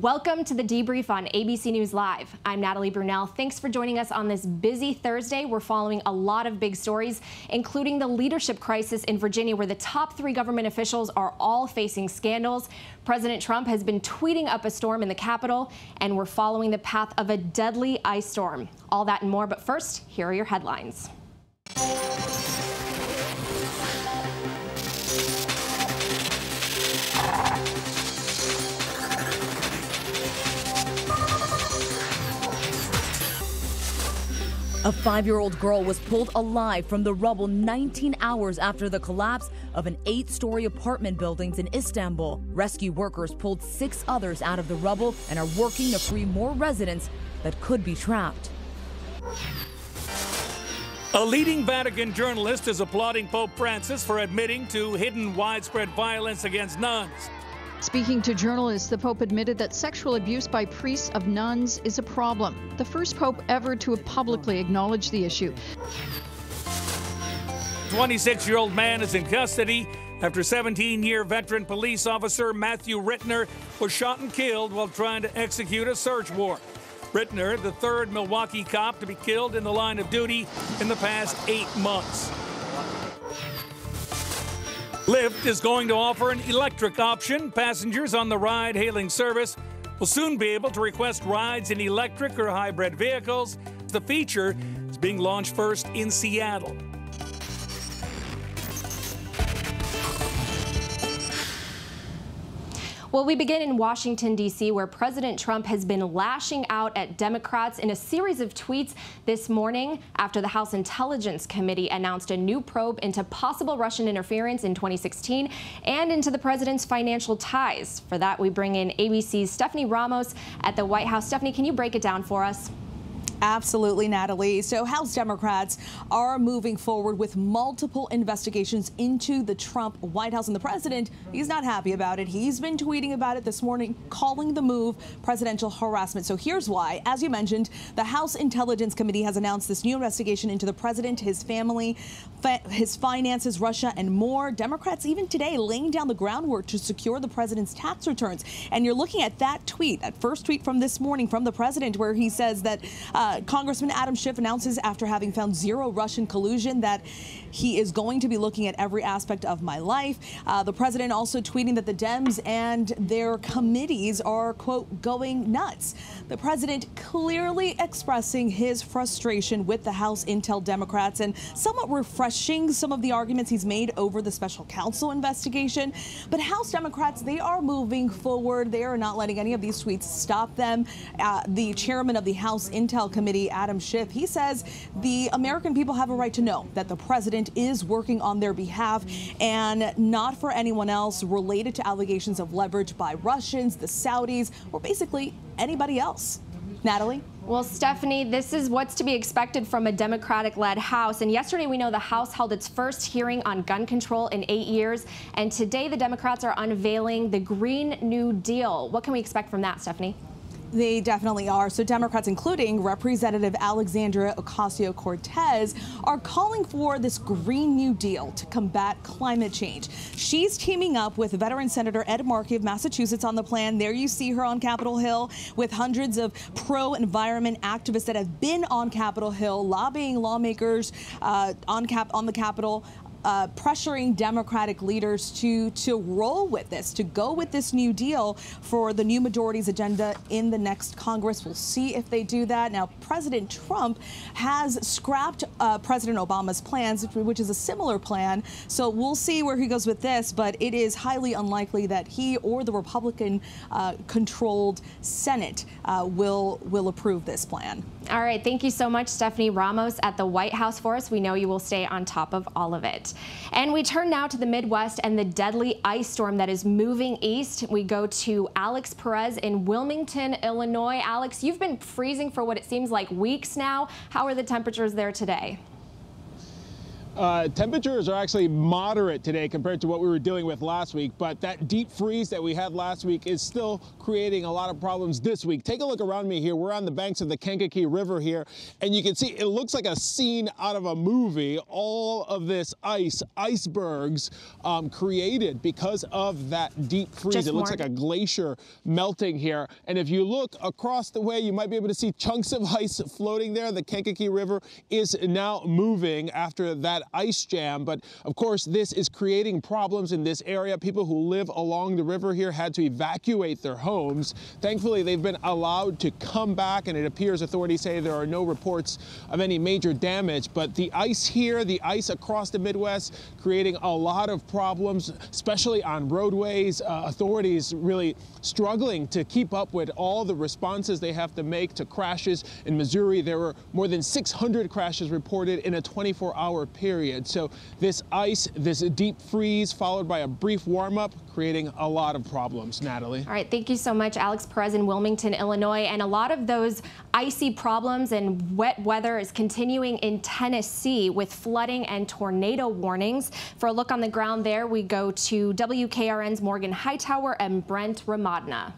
Welcome to the debrief on ABC News Live. I'm Natalie Brunell. Thanks for joining us on this busy Thursday. We're following a lot of big stories, including the leadership crisis in Virginia, where the top three government officials are all facing scandals. President Trump has been tweeting up a storm in the Capitol, and we're following the path of a deadly ice storm. All that and more, but first, here are your headlines. A five-year-old girl was pulled alive from the rubble 19 hours after the collapse of an eight-story apartment building in Istanbul. Rescue workers pulled six others out of the rubble and are working to free more residents that could be trapped. A leading Vatican journalist is applauding Pope Francis for admitting to hidden widespread violence against nuns. Speaking to journalists, the Pope admitted that sexual abuse by priests of nuns is a problem. The first Pope ever to have publicly acknowledged the issue. 26 year old man is in custody after 17 year veteran police officer Matthew Rittner was shot and killed while trying to execute a search warrant. Rittner, the third Milwaukee cop to be killed in the line of duty in the past eight months. Lyft is going to offer an electric option. Passengers on the ride hailing service will soon be able to request rides in electric or hybrid vehicles. The feature is being launched first in Seattle. Well, we begin in Washington, D.C., where President Trump has been lashing out at Democrats in a series of tweets this morning after the House Intelligence Committee announced a new probe into possible Russian interference in 2016 and into the president's financial ties. For that, we bring in ABC's Stephanie Ramos at the White House. Stephanie, can you break it down for us? Absolutely, Natalie. So House Democrats are moving forward with multiple investigations into the Trump White House. And the president, he's not happy about it. He's been tweeting about it this morning, calling the move presidential harassment. So here's why. As you mentioned, the House Intelligence Committee has announced this new investigation into the president, his family, his finances, Russia, and more. Democrats even today laying down the groundwork to secure the president's tax returns. And you're looking at that tweet, that first tweet from this morning from the president, where he says that uh, uh, Congressman Adam Schiff announces after having found zero Russian collusion that he is going to be looking at every aspect of my life. Uh, the president also tweeting that the Dems and their committees are, quote, going nuts. The president clearly expressing his frustration with the House Intel Democrats and somewhat refreshing some of the arguments he's made over the special counsel investigation. But House Democrats, they are moving forward. They are not letting any of these tweets stop them. Uh, the chairman of the House Intel Committee, Adam Schiff, he says the American people have a right to know that the president is working on their behalf and not for anyone else related to allegations of leverage by Russians, the Saudis, or basically anybody else. Natalie? Well, Stephanie, this is what's to be expected from a Democratic led House. And yesterday, we know the House held its first hearing on gun control in eight years. And today, the Democrats are unveiling the Green New Deal. What can we expect from that, Stephanie? They definitely are. So Democrats, including Representative Alexandria Ocasio-Cortez, are calling for this Green New Deal to combat climate change. She's teaming up with veteran Senator Ed Markey of Massachusetts on the plan. There you see her on Capitol Hill with hundreds of pro-environment activists that have been on Capitol Hill lobbying lawmakers uh, on cap on the Capitol uh, pressuring Democratic leaders to to roll with this, to go with this New Deal for the new majority's agenda in the next Congress. We'll see if they do that. Now, President Trump has scrapped uh, President Obama's plans, which is a similar plan. So we'll see where he goes with this, but it is highly unlikely that he or the Republican-controlled uh, Senate uh, will will approve this plan. All right. Thank you so much, Stephanie Ramos at the White House for us. We know you will stay on top of all of it. And we turn now to the Midwest and the deadly ice storm that is moving east. We go to Alex Perez in Wilmington, Illinois. Alex, you've been freezing for what it seems like weeks now. How are the temperatures there today? Uh, temperatures are actually moderate today compared to what we were dealing with last week, but that deep freeze that we had last week is still creating a lot of problems this week. Take a look around me here. We're on the banks of the Kankakee River here, and you can see it looks like a scene out of a movie. All of this ice, icebergs um, created because of that deep freeze. Just it looks like a glacier melting here. And if you look across the way, you might be able to see chunks of ice floating there. The Kankakee River is now moving after that ice jam. But of course, this is creating problems in this area. People who live along the river here had to evacuate their homes. Thankfully, they've been allowed to come back, and it appears authorities say there are no reports of any major damage. But the ice here, the ice across the Midwest, creating a lot of problems, especially on roadways. Uh, authorities really struggling to keep up with all the responses they have to make to crashes. In Missouri, there were more than 600 crashes reported in a 24 hour period period. So this ice, this deep freeze followed by a brief warm up, creating a lot of problems. Natalie. All right, thank you so much, Alex Perez in Wilmington, Illinois. And a lot of those icy problems and wet weather is continuing in Tennessee with flooding and tornado warnings. For a look on the ground there, we go to WKRN's Morgan Hightower and Brent Ramadna.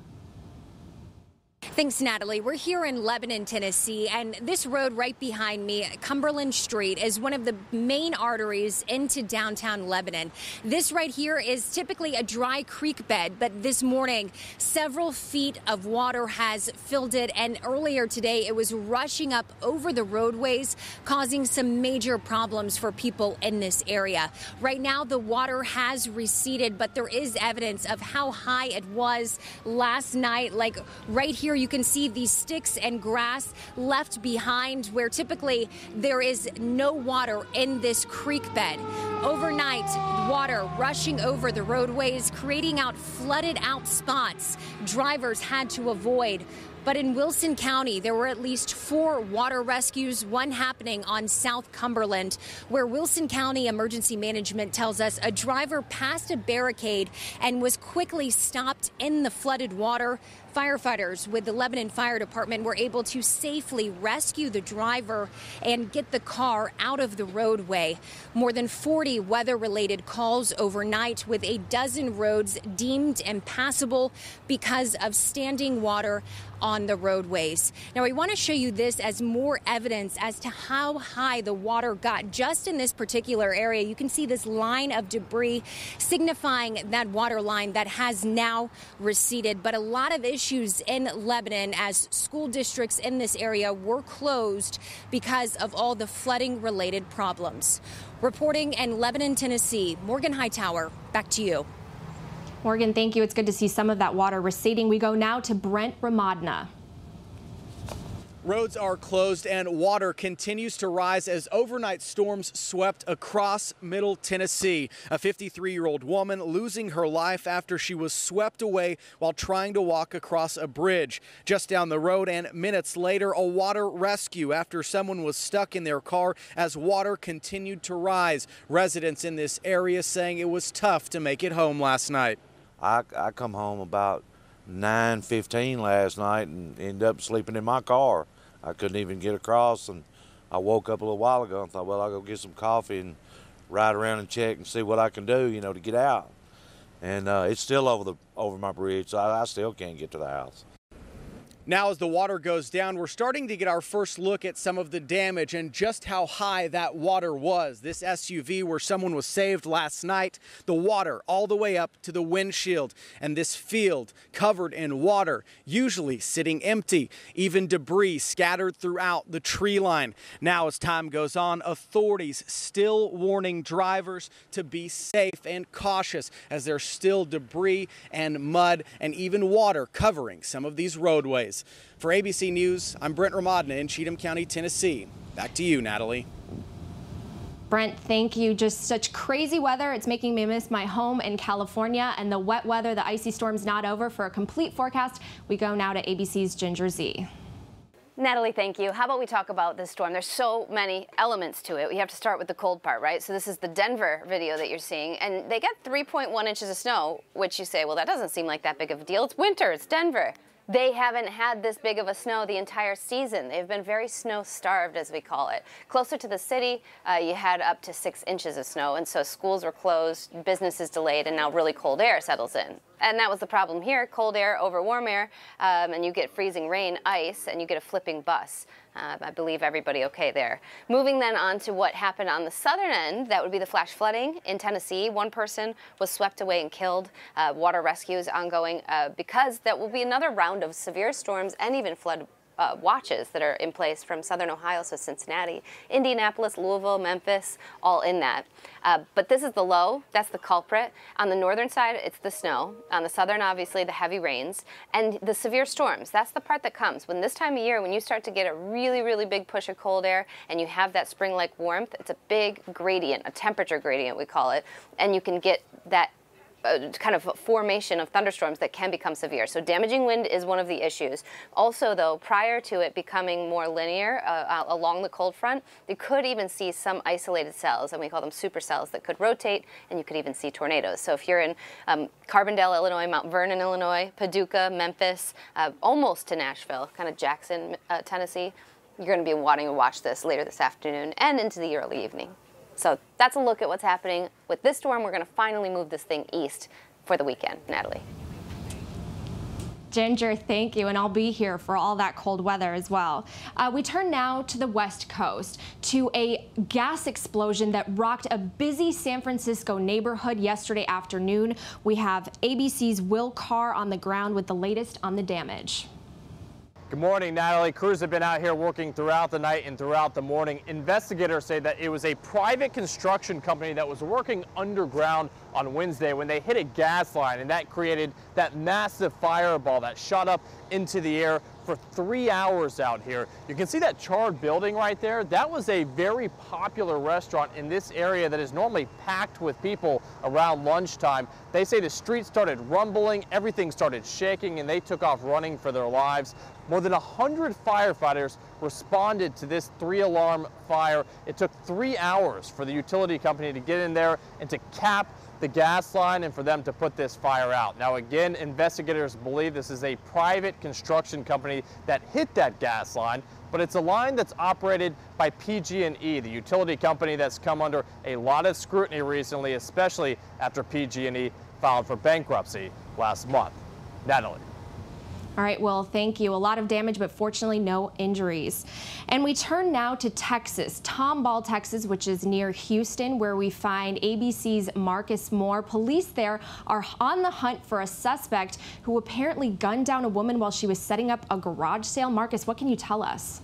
Thanks, Natalie. We're here in Lebanon, Tennessee, and this road right behind me, Cumberland Street, is one of the main arteries into downtown Lebanon. This right here is typically a dry creek bed, but this morning, several feet of water has filled it, and earlier today, it was rushing up over the roadways, causing some major problems for people in this area. Right now, the water has receded, but there is evidence of how high it was last night, like right here here you can see these sticks and grass left behind where typically there is no water in this creek bed. Overnight, water rushing over the roadways, creating out flooded out spots drivers had to avoid. But in Wilson County, there were at least four water rescues, one happening on South Cumberland, where Wilson County Emergency Management tells us a driver passed a barricade and was quickly stopped in the flooded water. Firefighters with the Lebanon Fire Department were able to safely rescue the driver and get the car out of the roadway. More than 40 weather related calls overnight, with a dozen roads deemed impassable because of standing water on the roadways. Now, we want to show you this as more evidence as to how high the water got just in this particular area. You can see this line of debris signifying that water line that has now receded. But a lot of issues in Lebanon as school districts in this area were closed because of all the flooding related problems. Reporting in Lebanon, Tennessee, Morgan Hightower, back to you. Morgan, thank you. It's good to see some of that water receding. We go now to Brent Ramadna. Roads are closed and water continues to rise as overnight storms swept across Middle Tennessee. A 53 year old woman losing her life after she was swept away while trying to walk across a bridge. Just down the road, and minutes later, a water rescue after someone was stuck in their car as water continued to rise. Residents in this area saying it was tough to make it home last night. I, I come home about 9:15 last night and ended up sleeping in my car. I couldn't even get across, and I woke up a little while ago and thought, well, I'll go get some coffee and ride around and check and see what I can do, you know, to get out. And uh, it's still over the over my bridge, so I, I still can't get to the house. Now, as the water goes down, we're starting to get our first look at some of the damage and just how high that water was. This SUV where someone was saved last night, the water all the way up to the windshield, and this field covered in water, usually sitting empty, even debris scattered throughout the tree line. Now, as time goes on, authorities still warning drivers to be safe and cautious as there's still debris and mud and even water covering some of these roadways. For ABC News, I'm Brent Ramadna in Cheatham County, Tennessee. Back to you, Natalie. Brent, thank you. Just such crazy weather. It's making me miss my home in California and the wet weather. The icy storm's not over. For a complete forecast, we go now to ABC's Ginger Zee. Natalie, thank you. How about we talk about this storm? There's so many elements to it. We have to start with the cold part, right? So this is the Denver video that you're seeing, and they got 3.1 inches of snow, which you say, well, that doesn't seem like that big of a deal. It's winter, it's Denver. They haven't had this big of a snow the entire season. They've been very snow starved, as we call it. Closer to the city, uh, you had up to six inches of snow, and so schools were closed, businesses delayed, and now really cold air settles in. And that was the problem here cold air over warm air, um, and you get freezing rain, ice, and you get a flipping bus. Uh, I believe everybody okay there. Moving then on to what happened on the southern end, that would be the flash flooding in Tennessee. One person was swept away and killed. Uh, water rescue is ongoing uh, because that will be another round of severe storms and even flood uh, watches that are in place from southern Ohio, so Cincinnati, Indianapolis, Louisville, Memphis, all in that. Uh, but this is the low, that's the culprit. On the northern side, it's the snow. On the southern, obviously, the heavy rains. And the severe storms, that's the part that comes. When this time of year, when you start to get a really, really big push of cold air and you have that spring-like warmth, it's a big gradient, a temperature gradient, we call it, and you can get that kind of formation of thunderstorms that can become severe. So damaging wind is one of the issues. Also, though, prior to it becoming more linear uh, along the cold front, you could even see some isolated cells, and we call them supercells, that could rotate, and you could even see tornadoes. So if you're in um, Carbondale, Illinois, Mount Vernon, Illinois, Paducah, Memphis, uh, almost to Nashville, kind of Jackson, uh, Tennessee, you're going to be wanting to watch this later this afternoon and into the early evening. So that's a look at what's happening with this storm. We're going to finally move this thing east for the weekend. Natalie. Ginger, thank you, and I'll be here for all that cold weather as well. Uh, we turn now to the West Coast, to a gas explosion that rocked a busy San Francisco neighborhood yesterday afternoon. We have ABC's Will Carr on the ground with the latest on the damage. Good morning, Natalie. Crews have been out here working throughout the night and throughout the morning. Investigators say that it was a private construction company that was working underground on Wednesday when they hit a gas line, and that created that massive fireball that shot up into the air for three hours out here. You can see that charred building right there. That was a very popular restaurant in this area that is normally packed with people around lunchtime. They say the street started rumbling, everything started shaking, and they took off running for their lives. More than 100 firefighters responded to this three alarm fire. It took three hours for the utility company to get in there and to cap the gas line and for them to put this fire out. Now again, investigators believe this is a private construction company that hit that gas line, but it's a line that's operated by PG&E, the utility company that's come under a lot of scrutiny recently, especially after PG&E filed for bankruptcy last month. Natalie. All right, well, thank you. A lot of damage, but fortunately no injuries. And we turn now to Texas, Tomball, Texas, which is near Houston, where we find ABC's Marcus Moore. Police there are on the hunt for a suspect who apparently gunned down a woman while she was setting up a garage sale. Marcus, what can you tell us?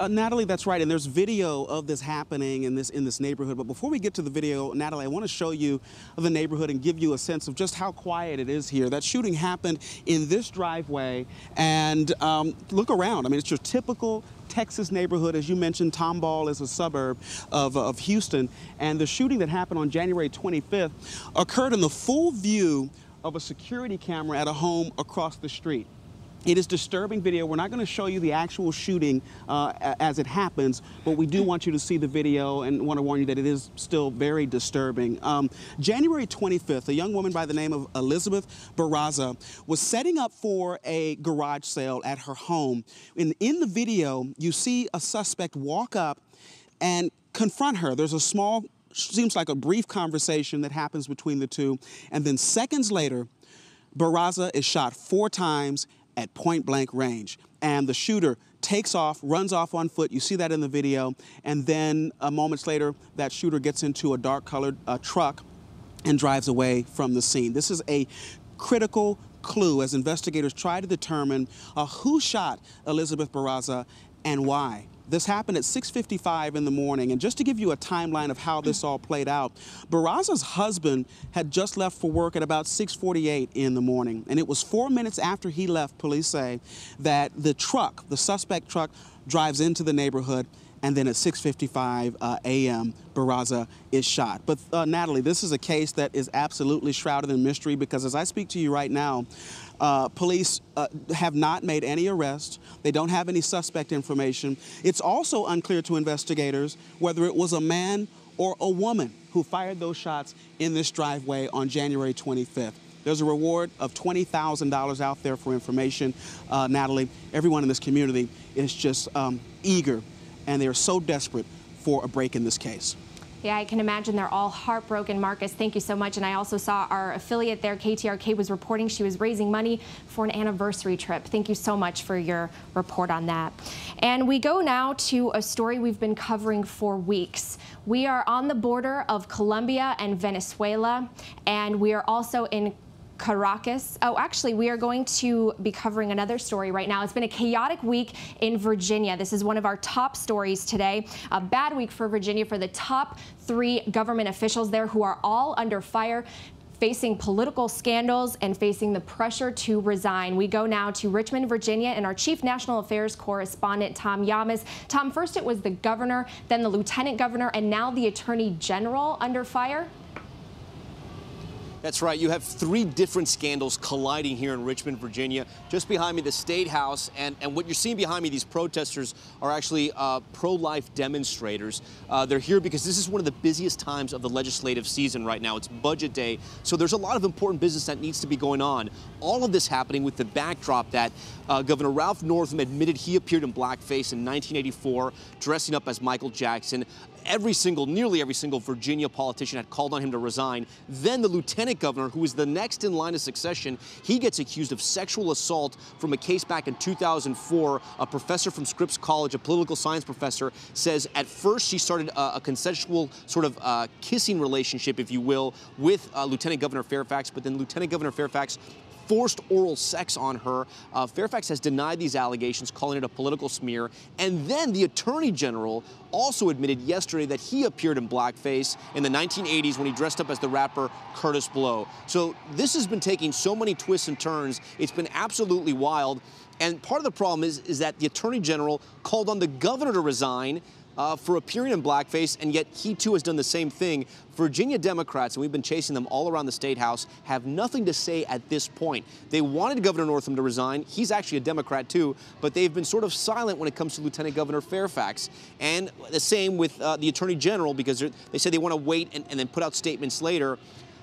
Uh, Natalie, that's right, and there's video of this happening in this in this neighborhood. But before we get to the video, Natalie, I want to show you the neighborhood and give you a sense of just how quiet it is here. That shooting happened in this driveway, and um, look around. I mean, it's your typical Texas neighborhood. As you mentioned, Tomball is a suburb of, of Houston, and the shooting that happened on January 25th occurred in the full view of a security camera at a home across the street. It is disturbing video. We're not going to show you the actual shooting uh, as it happens, but we do want you to see the video and want to warn you that it is still very disturbing. Um, January 25th, a young woman by the name of Elizabeth Barraza was setting up for a garage sale at her home. In, in the video, you see a suspect walk up and confront her. There's a small, seems like a brief conversation that happens between the two, and then seconds later, Barraza is shot four times at point blank range. And the shooter takes off, runs off on foot. You see that in the video. And then uh, moments later, that shooter gets into a dark colored uh, truck and drives away from the scene. This is a critical clue as investigators try to determine uh, who shot Elizabeth Barraza and why. This happened at 6.55 in the morning. And just to give you a timeline of how this all played out, Barraza's husband had just left for work at about 6.48 in the morning. And it was four minutes after he left, police say, that the truck, the suspect truck, drives into the neighborhood and then at 6.55 uh, a.m., Barraza is shot. But uh, Natalie, this is a case that is absolutely shrouded in mystery because as I speak to you right now, uh, police uh, have not made any arrests. They don't have any suspect information. It's also unclear to investigators whether it was a man or a woman who fired those shots in this driveway on January 25th. There's a reward of $20,000 out there for information. Uh, Natalie, everyone in this community is just um, eager and they're so desperate for a break in this case. Yeah, I can imagine they're all heartbroken. Marcus, thank you so much. And I also saw our affiliate there, KTRK, was reporting she was raising money for an anniversary trip. Thank you so much for your report on that. And we go now to a story we've been covering for weeks. We are on the border of Colombia and Venezuela, and we are also in Caracas. Oh, actually, we are going to be covering another story right now. It's been a chaotic week in Virginia. This is one of our top stories today. A bad week for Virginia for the top three government officials there who are all under fire facing political scandals and facing the pressure to resign. We go now to Richmond, Virginia, and our chief national affairs correspondent, Tom Llamas. Tom, first it was the governor, then the lieutenant governor, and now the attorney general under fire. That's right. You have three different scandals colliding here in Richmond, Virginia. Just behind me, the State House. And, and what you're seeing behind me, these protesters are actually uh, pro-life demonstrators. Uh, they're here because this is one of the busiest times of the legislative season right now. It's budget day. So there's a lot of important business that needs to be going on. All of this happening with the backdrop that uh, Governor Ralph Northam admitted he appeared in blackface in 1984, dressing up as Michael Jackson every single, nearly every single Virginia politician had called on him to resign. Then the lieutenant governor, who is the next in line of succession, he gets accused of sexual assault from a case back in 2004. A professor from Scripps College, a political science professor, says at first she started a, a consensual sort of uh, kissing relationship, if you will, with uh, Lieutenant Governor Fairfax, but then Lieutenant Governor Fairfax forced oral sex on her. Uh, Fairfax has denied these allegations, calling it a political smear. And then the Attorney General also admitted yesterday that he appeared in blackface in the 1980s when he dressed up as the rapper Kurtis Blow. So this has been taking so many twists and turns. It's been absolutely wild. And part of the problem is, is that the Attorney General called on the governor to resign uh, for appearing in blackface, and yet he too has done the same thing. Virginia Democrats, and we've been chasing them all around the state house, have nothing to say at this point. They wanted Governor Northam to resign. He's actually a Democrat too, but they've been sort of silent when it comes to Lieutenant Governor Fairfax. And the same with uh, the Attorney General because they say they want to wait and, and then put out statements later.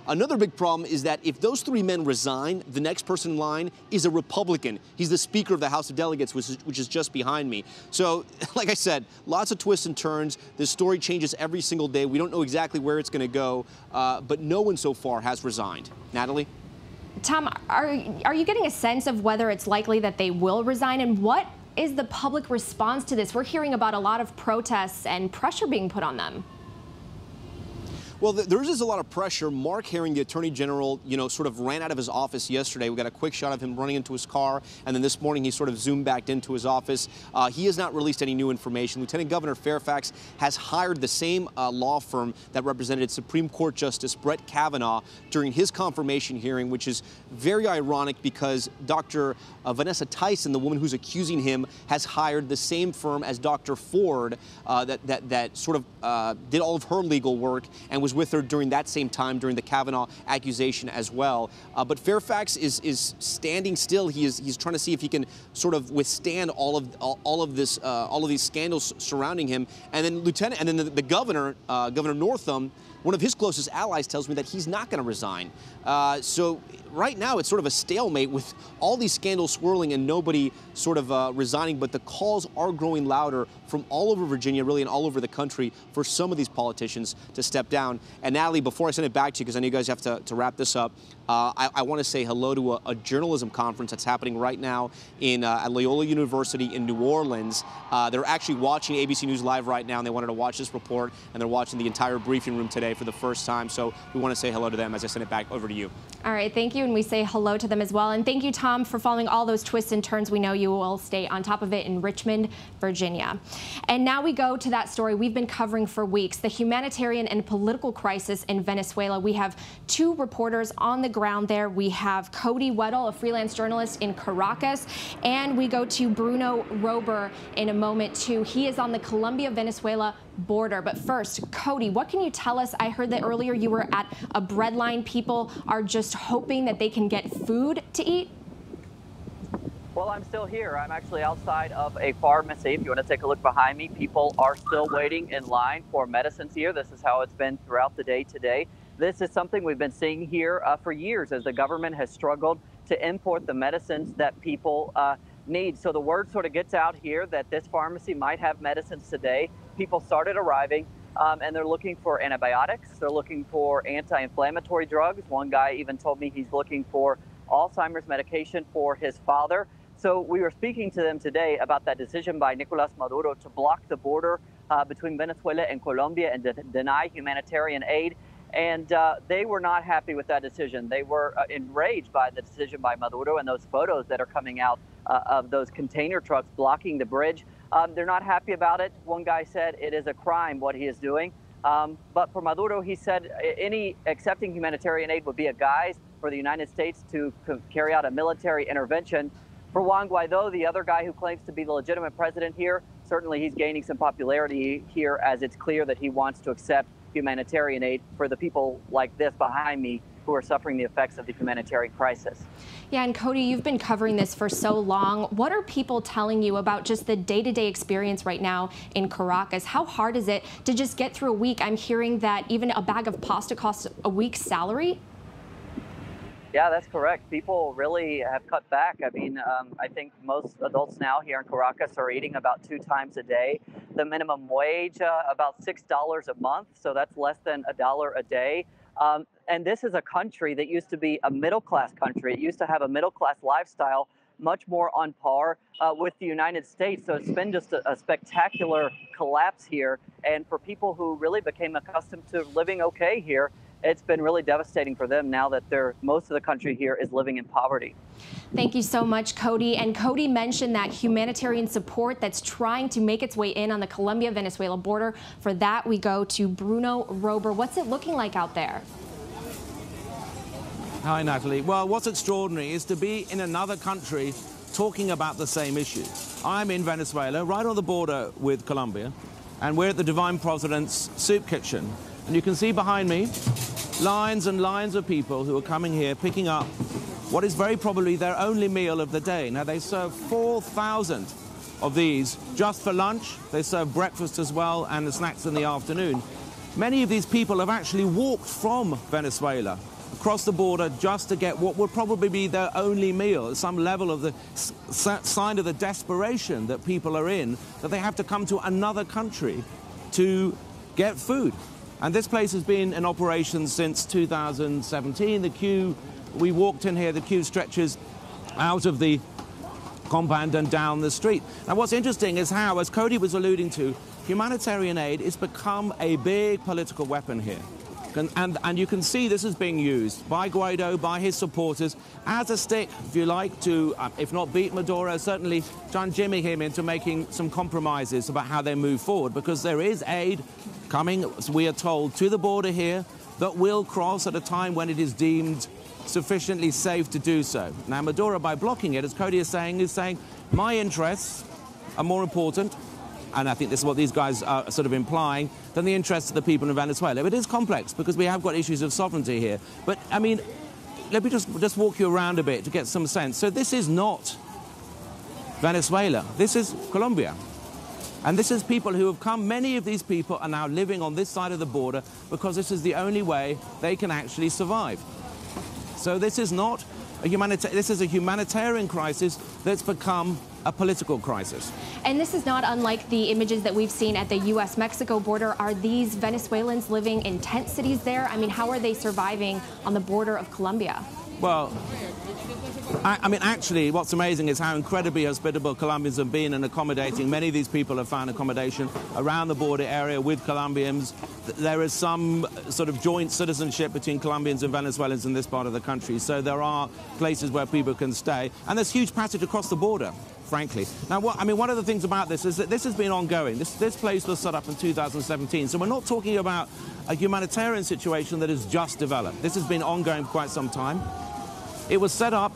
Another big problem is that if those three men resign, the next person in line is a Republican. He's the Speaker of the House of Delegates, which is, which is just behind me. So, like I said, lots of twists and turns. This story changes every single day. We don't know exactly where it's going to go, uh, but no one so far has resigned. Natalie? Tom, are, are you getting a sense of whether it's likely that they will resign and what is the public response to this? We're hearing about a lot of protests and pressure being put on them. Well, there is a lot of pressure. Mark Herring, the Attorney General, you know, sort of ran out of his office yesterday. We got a quick shot of him running into his car, and then this morning he sort of zoomed back into his office. Uh, he has not released any new information. Lieutenant Governor Fairfax has hired the same uh, law firm that represented Supreme Court Justice Brett Kavanaugh during his confirmation hearing, which is very ironic because Dr. Uh, Vanessa Tyson, the woman who's accusing him, has hired the same firm as Dr. Ford uh, that, that, that sort of uh, did all of her legal work and was was with her during that same time during the Kavanaugh accusation as well. Uh, but Fairfax is is standing still. He is he's trying to see if he can sort of withstand all of all, of this uh, all of these scandals surrounding him. And then Lieutenant and then the, the governor uh, Governor Northam one of his closest allies tells me that he's not going to resign. Uh, so right now it's sort of a stalemate with all these scandals swirling and nobody sort of uh, resigning, but the calls are growing louder from all over Virginia, really, and all over the country for some of these politicians to step down. And Natalie, before I send it back to you, because I know you guys have to, to wrap this up, uh, I, I want to say hello to a, a, journalism conference that's happening right now in uh, at Loyola University in New Orleans. Uh, they're actually watching ABC News Live right now, and they wanted to watch this report, and they're watching the entire briefing room today for the first time. So we want to say hello to them as I send it back over to you. All right, thank you, and we say hello to them as well. And thank you, Tom, for following all those twists and turns. We know you will stay on top of it in Richmond, Virginia. And now we go to that story we've been covering for weeks, the humanitarian and political crisis in Venezuela. We have two reporters on the ground there. We have Cody Weddle, a freelance journalist in Caracas, and we go to Bruno Roeber in a moment too. He is on the Colombia-Venezuela border. But first, Cody, what can you tell us? I heard that earlier you were at a breadline. People are just hoping that they can get food to eat. Well, I'm still here. I'm actually outside of a pharmacy. If you want to take a look behind me, people are still waiting in line for medicines here. This is how it's been throughout the day today. This is something we've been seeing here uh, for years as the government has struggled to import the medicines that people uh, need. So the word sort of gets out here that this pharmacy might have medicines today. People started arriving. Um, and they're looking for antibiotics. They're looking for anti-inflammatory drugs. One guy even told me he's looking for Alzheimer's medication for his father. So we were speaking to them today about that decision by Nicolas Maduro to block the border uh, between Venezuela and Colombia and de deny humanitarian aid. And uh, they were not happy with that decision. They were uh, enraged by the decision by Maduro and those photos that are coming out uh, of those container trucks blocking the bridge. Um, they're not happy about it. One guy said it is a crime what he is doing. Um, but for Maduro, he said any accepting humanitarian aid would be a guise for the United States to carry out a military intervention. For Juan Guaido, the other guy who claims to be the legitimate president here, certainly he's gaining some popularity here as it's clear that he wants to accept humanitarian aid for the people like this behind me who are suffering the effects of the humanitarian crisis. Yeah, and Cody, you've been covering this for so long. What are people telling you about just the day-to-day -day experience right now in Caracas? How hard is it to just get through a week? I'm hearing that even a bag of pasta costs a week's salary. Yeah, that's correct. People really have cut back. I mean, um, I think most adults now here in Caracas are eating about two times a day. The minimum wage, uh, about $6 a month, so that's less than a dollar a day. Um, and this is a country that used to be a middle class country. It used to have a middle class lifestyle, much more on par uh, with the United States. So it's been just a, a, spectacular collapse here. And for people who really became accustomed to living okay here, it's been really devastating for them now that they're, most of the country here is living in poverty. Thank you so much, Cody. And Cody mentioned that humanitarian support that's trying to make its way in on the Colombia-Venezuela border. For that, we go to Bruno Roeber. What's it looking like out there? Hi, Natalie. Well, what's extraordinary is to be in another country talking about the same issue. I'm in Venezuela, right on the border with Colombia, and we're at the Divine Providence Soup Kitchen. And you can see behind me lines and lines of people who are coming here picking up what is very probably their only meal of the day. Now, they serve 4,000 of these just for lunch. They serve breakfast as well and the snacks in the afternoon. Many of these people have actually walked from Venezuela across the border just to get what would probably be their only meal, some level of the sign of the desperation that people are in, that they have to come to another country to get food. And this place has been in operation since 2017. The queue we walked in here, the queue stretches out of the compound and down the street. Now, what's interesting is how, as Cody was alluding to, humanitarian aid has become a big political weapon here. And, and, and, you can see this is being used by Guaido, by his supporters, as a stick, if you like, to, uh, if not beat Maduro, certainly try and jimmy him into making some compromises about how they move forward, because there is aid coming, we are told, to the border here that will cross at a time when it is deemed sufficiently safe to do so. Now, Maduro, by blocking it, as Cody is saying, is saying, my interests are more important, and I think this is what these guys are sort of implying, than the interests of the people in Venezuela. It is complex because we have got issues of sovereignty here. But, I mean, let me just, just walk you around a bit to get some sense. So this is not Venezuela. This is Colombia. And this is people who have come, many of these people are now living on this side of the border because this is the only way they can actually survive. So this is not a humanita- this is a humanitarian crisis that's become a political crisis. And this is not unlike the images that we've seen at the U.S.-Mexico border. Are these Venezuelans living in tent cities there? I mean, how are they surviving on the border of Colombia? Well, I, I, mean, actually, what's amazing is how incredibly hospitable Colombians have been in accommodating. Many of these people have found accommodation around the border area with Colombians. There is some sort of joint citizenship between Colombians and Venezuelans in this part of the country. So there are places where people can stay. And there's huge passage across the border frankly. Now, what, I mean, one of the things about this is that this has been ongoing. This, this place was set up in 2017, so we're not talking about a humanitarian situation that has just developed. This has been ongoing for quite some time. It was set up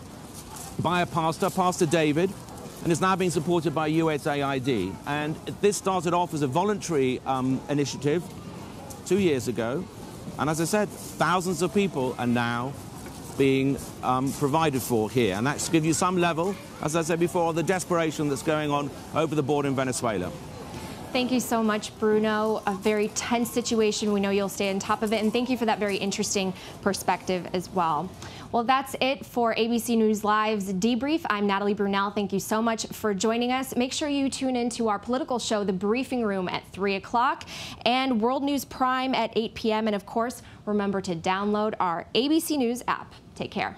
by a pastor, Pastor David, and is now being supported by USAID. And this started off as a voluntary um, initiative two years ago. And as I said, thousands of people are now being um, provided for here. And that's to give you some level, as I said before, the desperation that's going on over the border in Venezuela. Thank you so much, Bruno. A very tense situation. We know you'll stay on top of it. And thank you for that very interesting perspective as well. Well, that's it for ABC News Live's debrief. I'm Natalie Brunell. Thank you so much for joining us. Make sure you tune in to our political show, The Briefing Room, at 3 o'clock and World News Prime at 8 p.m. And of course, remember to download our ABC News app. Take care.